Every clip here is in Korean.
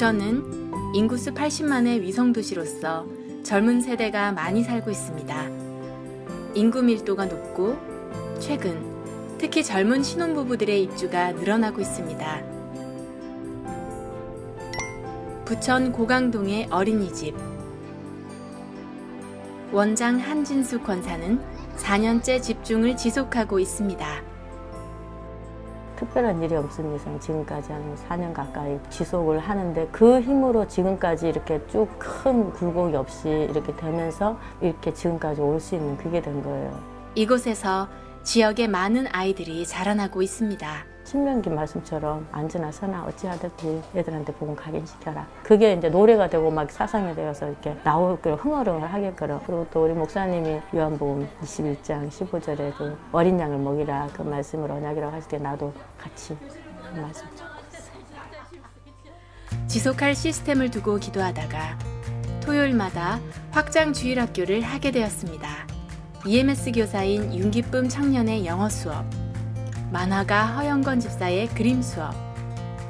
부천은 인구수 80만의 위성도시로서 젊은 세대가 많이 살고 있습니다. 인구 밀도가 높고 최근 특히 젊은 신혼부부들의 입주가 늘어나고 있습니다. 부천 고강동의 어린이집 원장 한진숙 권사는 4년째 집중을 지속하고 있습니다. 특별한 일이 없은 이상 지금까지 한 4년 가까이 지속을 하는데 그 힘으로 지금까지 이렇게 쭉 큰 굴곡이 없이 이렇게 되면서 이렇게 지금까지 올 수 있는 그게 된 거예요. 이곳에서 지역의 많은 아이들이 자라나고 있습니다. 신명기 말씀처럼 앉으나 서나 어찌하든지 애들한테 복음 각인시켜라. 그게 이제 노래가 되고 막 사상이 되어서 이렇게 걸 흥얼흥얼 하겠거든. 그리고 또 우리 목사님이 요한복음 21장 15절에 그 어린 양을 먹이라 그 말씀을 언약이라고 하실 때 나도 같이 그 말씀 적고 있어요. 지속할 시스템을 두고 기도하다가 토요일마다 확장 주일 학교를 하게 되었습니다. EMS 교사인 윤기쁨 청년의 영어 수업, 만화가 허영건 집사의 그림 수업,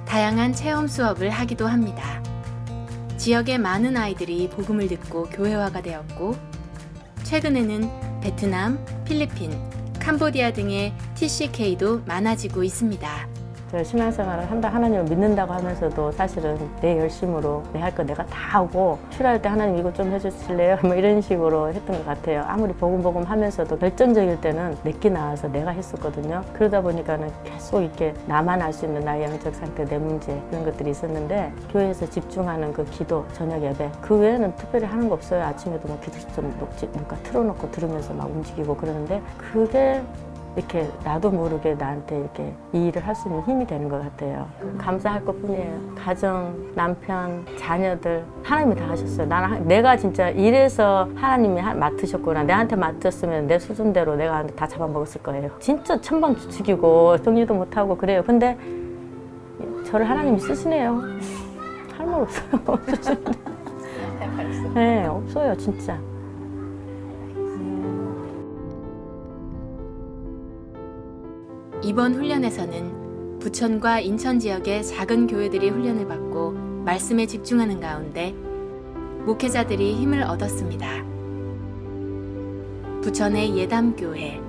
다양한 체험 수업을 하기도 합니다. 지역의 많은 아이들이 복음을 듣고 교회화가 되었고, 최근에는 베트남, 필리핀, 캄보디아 등의 TCK도 많아지고 있습니다. 제가 신앙생활을 한다 하나님을 믿는다고 하면서도 사실은 내 열심으로 내 할 거 내가 다 하고 필요할 때 하나님 이거 좀 해주실래요? 뭐 이런 식으로 했던 것 같아요. 아무리 보금보금 하면서도 결정적일 때는 내끼 나와서 내가 했었거든요. 그러다 보니까는 계속 이렇게 나만 알 수 있는 나의 영적 상태, 내 문제 이런 것들이 있었는데 교회에서 집중하는 그 기도, 저녁 예배 그 외에는 특별히 하는 거 없어요. 아침에도 뭐 기도 좀 녹지, 뭔가 틀어놓고 들으면서 막 움직이고 그러는데 그게 이렇게 나도 모르게 나한테 이렇게 이 일을 할 수 있는 힘이 되는 것 같아요. 감사할 것 뿐이에요. 가정, 남편, 자녀들 하나님이 다 하셨어요. 나는 내가 진짜 이래서 하나님이 맡으셨구나. 내한테 맡겼으면 내 수준대로 내가 다 잡아먹었을 거예요. 진짜 천방지축이고 정리도 못하고 그래요. 근데 저를 하나님이 쓰시네요. 할 말 없어요. 네, 없어요, 진짜. 이번 훈련에서는 부천과 인천 지역의 작은 교회들이 훈련을 받고 말씀에 집중하는 가운데 목회자들이 힘을 얻었습니다. 부천의 예담교회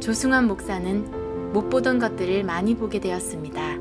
조승환 목사는 못 보던 것들을 많이 보게 되었습니다.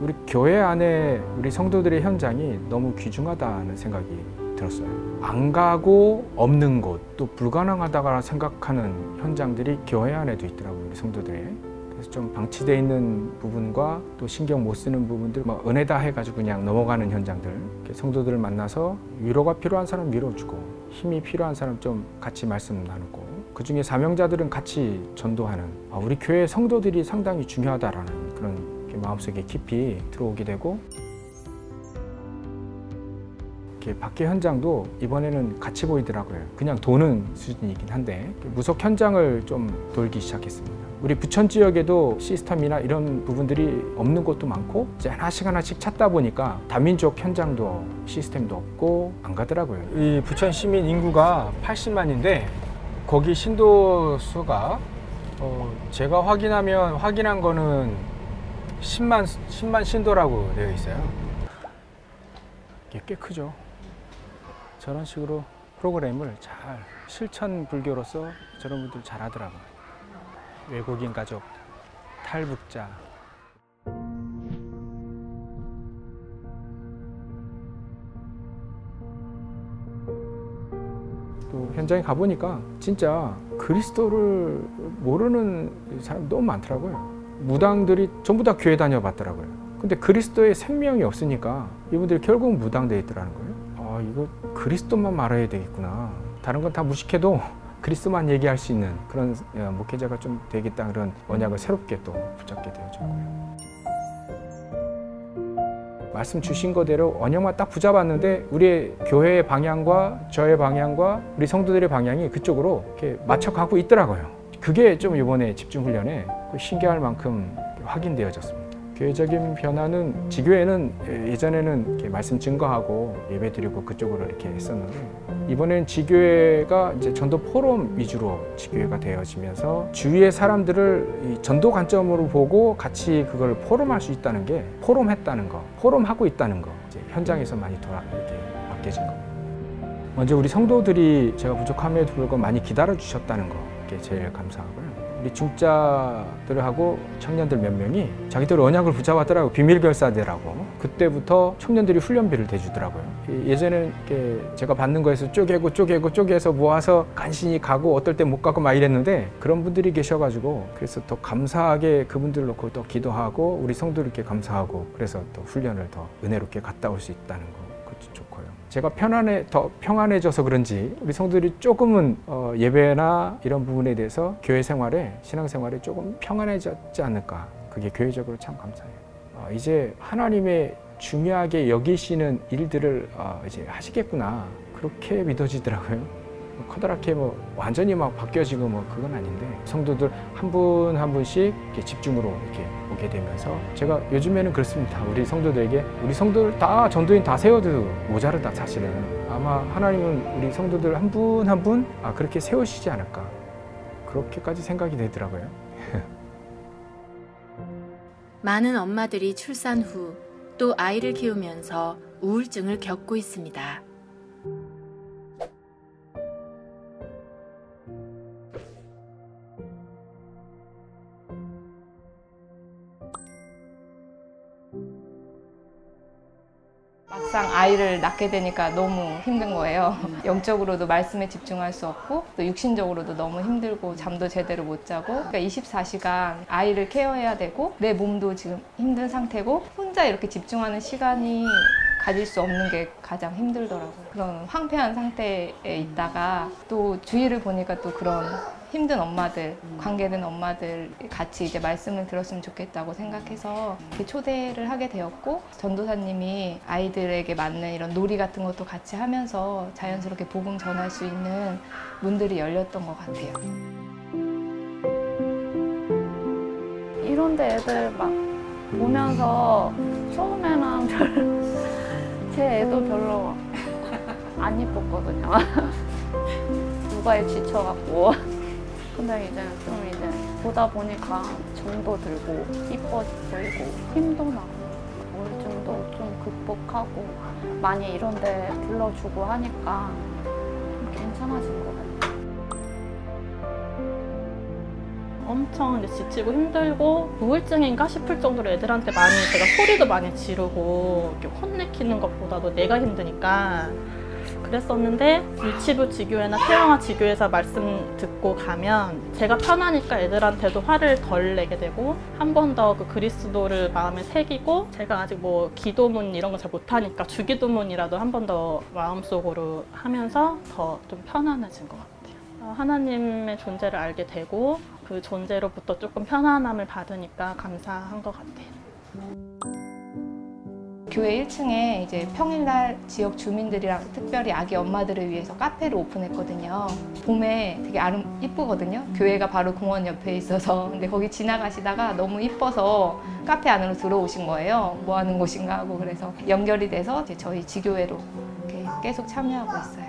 우리 교회 안에 우리 성도들의 현장이 너무 귀중하다는 생각이 들었어요. 안 가고 없는 곳, 또 불가능하다고 생각하는 현장들이 교회 안에도 있더라고요, 성도들의. 그래서 좀 방치되어 있는 부분과 또 신경 못 쓰는 부분들, 뭐 은혜다 해가지고 그냥 넘어가는 현장들, 성도들을 만나서 위로가 필요한 사람 위로주고, 힘이 필요한 사람 좀 같이 말씀 나누고, 그 중에 사명자들은 같이 전도하는, 아, 우리 교회 성도들이 상당히 중요하다라는 그런 마음속에 깊이 들어오게 되고, 밖에 현장도 이번에는 같이 보이더라고요. 그냥 도는 수준이긴 한데 무속 현장을 좀 돌기 시작했습니다. 우리 부천 지역에도 시스템이나 이런 부분들이 없는 곳도 많고 이제 하나씩 하나씩 찾다 보니까 다민족 현장도 시스템도 없고 안 가더라고요. 이 부천 시민 인구가 80만인데 거기 신도 수가 어 제가 확인하면 확인한 거는 10만 10만 신도라고 되어 있어요. 이게 꽤 크죠. 저런 식으로 프로그램을 잘 실천 불교로서 저런 분들 잘 하더라고요. 외국인 가족, 탈북자. 또 현장에 가보니까 진짜 그리스도를 모르는 사람 너무 많더라고요. 무당들이 전부 다 교회 다녀봤더라고요. 근데 그리스도의 생명이 없으니까 이분들이 결국 무당돼 있더라는 거예요. 아, 이거 그리스도만 말해야 되겠구나. 다른 건 다 무식해도 그리스도만 얘기할 수 있는 그런 목회자가 좀 되겠다 그런 언약을 새롭게 또 붙잡게 되어졌고요. 말씀 주신 거대로 언약만 딱 붙잡았는데 우리의 교회의 방향과 저의 방향과 우리 성도들의 방향이 그쪽으로 이렇게 맞춰가고 있더라고요. 그게 좀 이번에 집중 훈련에 신기할 만큼 확인되어졌습니다. 교회적인 변화는 지교회는 예, 예전에는 이렇게 말씀 증거하고 예배 드리고 그쪽으로 이렇게 했었는데 이번엔 지교회가 이제 전도 포럼 위주로 지교회가 되어지면서 주위의 사람들을 이 전도 관점으로 보고 같이 그걸 포럼할 수 있다는 게 포럼했다는 거, 포럼하고 있다는 거 이제 현장에서 많이 돌아 이렇게 바뀌어진 거. 먼저 우리 성도들이 제가 부족함에도 불구하고 많이 기다려 주셨다는 거, 그게 제일 감사하고요. 우리 중자들하고 청년들 몇 명이 자기들 언약을 붙잡았더라고 비밀 결사대라고 그때부터 청년들이 훈련비를 대주더라고요. 이- 예전에는 제가 받는 거에서 쪼개고 쪼개고 쪼개서 모아서 간신히 가고 어떨 때 못 가고 막 이랬는데 그런 분들이 계셔가지고 그래서 더 감사하게 그분들 놓고 또 기도하고 우리 성도들께 감사하고 그래서 또 훈련을 더 은혜롭게 갔다 올 수 있다는 거 좋고요. 제가 편안해 더 평안해져서 그런지 우리 성도들이 조금은 어, 예배나 이런 부분에 대해서 교회 생활에 신앙 생활에 조금 평안해졌지 않을까 그게 교회적으로 참 감사해요. 어, 이제 하나님의 중요하게 여기시는 일들을 어, 이제 하시겠구나 그렇게 믿어지더라고요. 커다랗게 뭐 완전히 막 바뀌어지고 뭐 그건 아닌데 성도들 한 분 한 분씩 이렇게 집중으로 이렇게 오게 되면서 제가 요즘에는 그렇습니다. 우리 성도들에게 우리 성도들 다 전도인 다 세워도 모자르다 사실은 아마 하나님은 우리 성도들 한 분 한 분 아, 그렇게 세우시지 않을까 그렇게까지 생각이 되더라고요. 많은 엄마들이 출산 후 또 아이를 키우면서 우울증을 겪고 있습니다. 아이를 낳게 되니까 너무 힘든 거예요. 영적으로도 말씀에 집중할 수 없고 또 육신적으로도 너무 힘들고 잠도 제대로 못 자고 그러니까 24시간 아이를 케어해야 되고 내 몸도 지금 힘든 상태고 혼자 이렇게 집중하는 시간이 가질 수 없는 게 가장 힘들더라고요. 그런 황폐한 상태에 있다가 또 주위를 보니까 또 그런 힘든 엄마들, 관계된 엄마들 같이 이제 말씀을 들었으면 좋겠다고 생각해서 이렇게 초대를 하게 되었고 전도사님이 아이들에게 맞는 이런 놀이 같은 것도 같이 하면서 자연스럽게 복음 전할 수 있는 문들이 열렸던 것 같아요. 이런데 애들 막 보면서 처음에는 별로 제 애도 별로 안 이뻤거든요. 육아에 지쳐갖고. 근데 이제 좀 이제 보다 보니까 정도 들고 이뻐 보이고 힘도 나고 우울증도 좀 극복하고 많이 이런 데 불러주고 하니까 좀 괜찮아진 것 같아요. 엄청 이제 지치고 힘들고 우울증인가 싶을 정도로 애들한테 많이 제가 소리도 많이 지르고 이렇게 혼내키는 것보다도 내가 힘드니까 그랬었는데 유치부 지교회나 태영아 지교회에서 말씀 듣고 가면 제가 편하니까 애들한테도 화를 덜 내게 되고 한 번 더 그 그리스도를 마음에 새기고 제가 아직 뭐 기도문 이런 거 잘 못하니까 주기도문이라도 한 번 더 마음속으로 하면서 더 좀 편안해진 것 같아요. 어, 하나님의 존재를 알게 되고 그 존재로부터 조금 편안함을 받으니까 감사한 것 같아요. 교회 1층에 이제 평일날 지역 주민들이랑 특별히 아기 엄마들을 위해서 카페를 오픈했거든요. 봄에 되게 아름 이쁘거든요. 교회가 바로 공원 옆에 있어서 근데 거기 지나가시다가 너무 이뻐서 카페 안으로 들어오신 거예요. 뭐 하는 곳인가 하고 그래서 연결이 돼서 이제 저희 지교회로 계속 참여하고 있어요.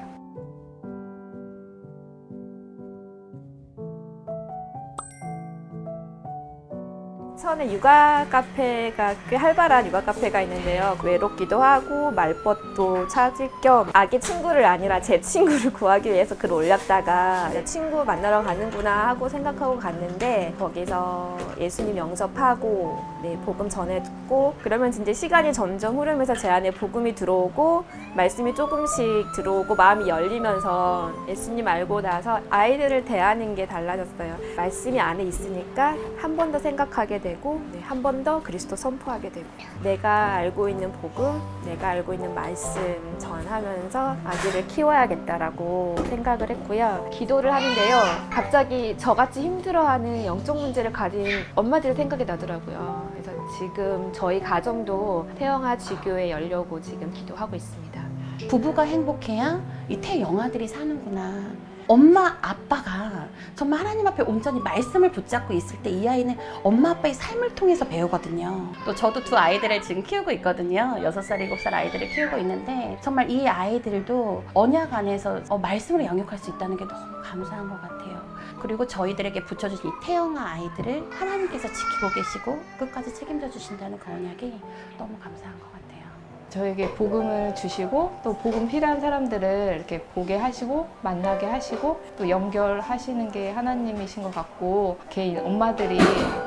천에 육아 카페가 꽤 활발한 육아 카페가 있는데요. 외롭기도 하고 말벗도 찾을 겸 아기 친구를 아니라 제 친구를 구하기 위해서 글을 올렸다가 친구 만나러 가는구나 하고 생각하고 갔는데 거기서 예수님 영접하고 네, 복음 전해 듣고 그러면 이제 시간이 점점 흐르면서 제 안에 복음이 들어오고 말씀이 조금씩 들어오고 마음이 열리면서 예수님 알고 나서 아이들을 대하는 게 달라졌어요. 말씀이 안에 있으니까 한 번 더 생각하게 되고 네, 한번 더 그리스도 선포하게 되고 내가 알고 있는 복음, 내가 알고 있는 말씀 전하면서 아기를 키워야겠다라고 생각을 했고요. 기도를 하는데요. 갑자기 저같이 힘들어하는 영적 문제를 가진 엄마들 생각이 나더라고요. 지금 저희 가정도 태영아 지교에 열려고 지금 기도하고 있습니다. 부부가 행복해야 이 태영아들이 사는구나. 엄마 아빠가 정말 하나님 앞에 온전히 말씀을 붙잡고 있을 때 이 아이는 엄마 아빠의 삶을 통해서 배우거든요. 또 저도 두 아이들을 지금 키우고 있거든요. 여섯 살 일곱 살 아이들을 키우고 있는데 정말 이 아이들도 언약 안에서 어, 말씀으로 영육할 수 있다는 게 너무 감사한 것 같아요. 그리고 저희들에게 붙여주신 이 태영아 아이들을 하나님께서 지키고 계시고 끝까지 책임져 주신다는 그 언약이 너무 감사한 것 같아요. 저에게 복음을 주시고 또 복음 필요한 사람들을 이렇게 보게 하시고 만나게 하시고 또 연결하시는 게 하나님이신 것 같고 개인 엄마들이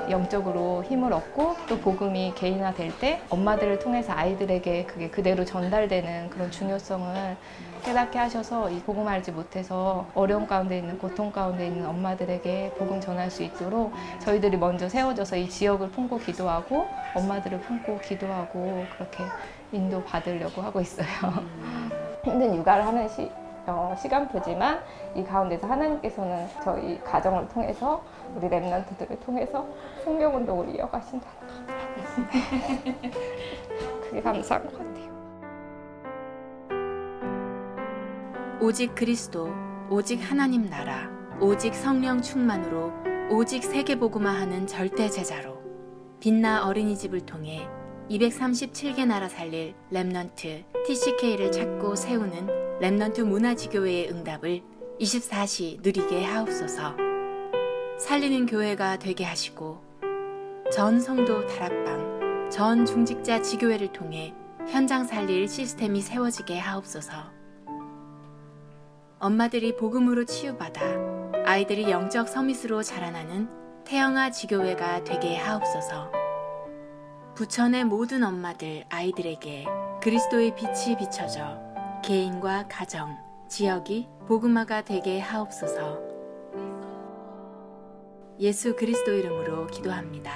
영적으로 힘을 얻고 또 복음이 개인화될 때 엄마들을 통해서 아이들에게 그게 그대로 전달되는 그런 중요성을 깨닫게 하셔서 이 복음 알지 못해서 어려움 가운데 있는 고통 가운데 있는 엄마들에게 복음 전할 수 있도록 저희들이 먼저 세워져서 이 지역을 품고 기도하고 엄마들을 품고 기도하고 그렇게 인도 받으려고 하고 있어요. 힘든 육아를 하는 시, 어, 시간표지만 이 가운데서 하나님께서는 저희 가정을 통해서 우리 랩런트들을 통해서 생명운동을 이어가신다. 그게 감사한 것 같아요. 오직 그리스도, 오직 하나님 나라, 오직 성령 충만으로 오직 세계복음화하는 절대 제자로 빛나 어린이집을 통해 237개 나라 살릴 Remnant TCK를 찾고 세우는 Remnant 문화지교회의 응답을 24시 누리게 하옵소서. 살리는 교회가 되게 하시고 전 성도 다락방, 전 중직자 지교회를 통해 현장 살릴 시스템이 세워지게 하옵소서. 엄마들이 복음으로 치유받아 아이들이 영적 서밋으로 자라나는 태영아 지교회가 되게 하옵소서. 부천의 모든 엄마들 아이들에게 그리스도의 빛이 비춰져 개인과 가정, 지역이 복음화가 되게 하옵소서. 예수 그리스도 이름으로 기도합니다.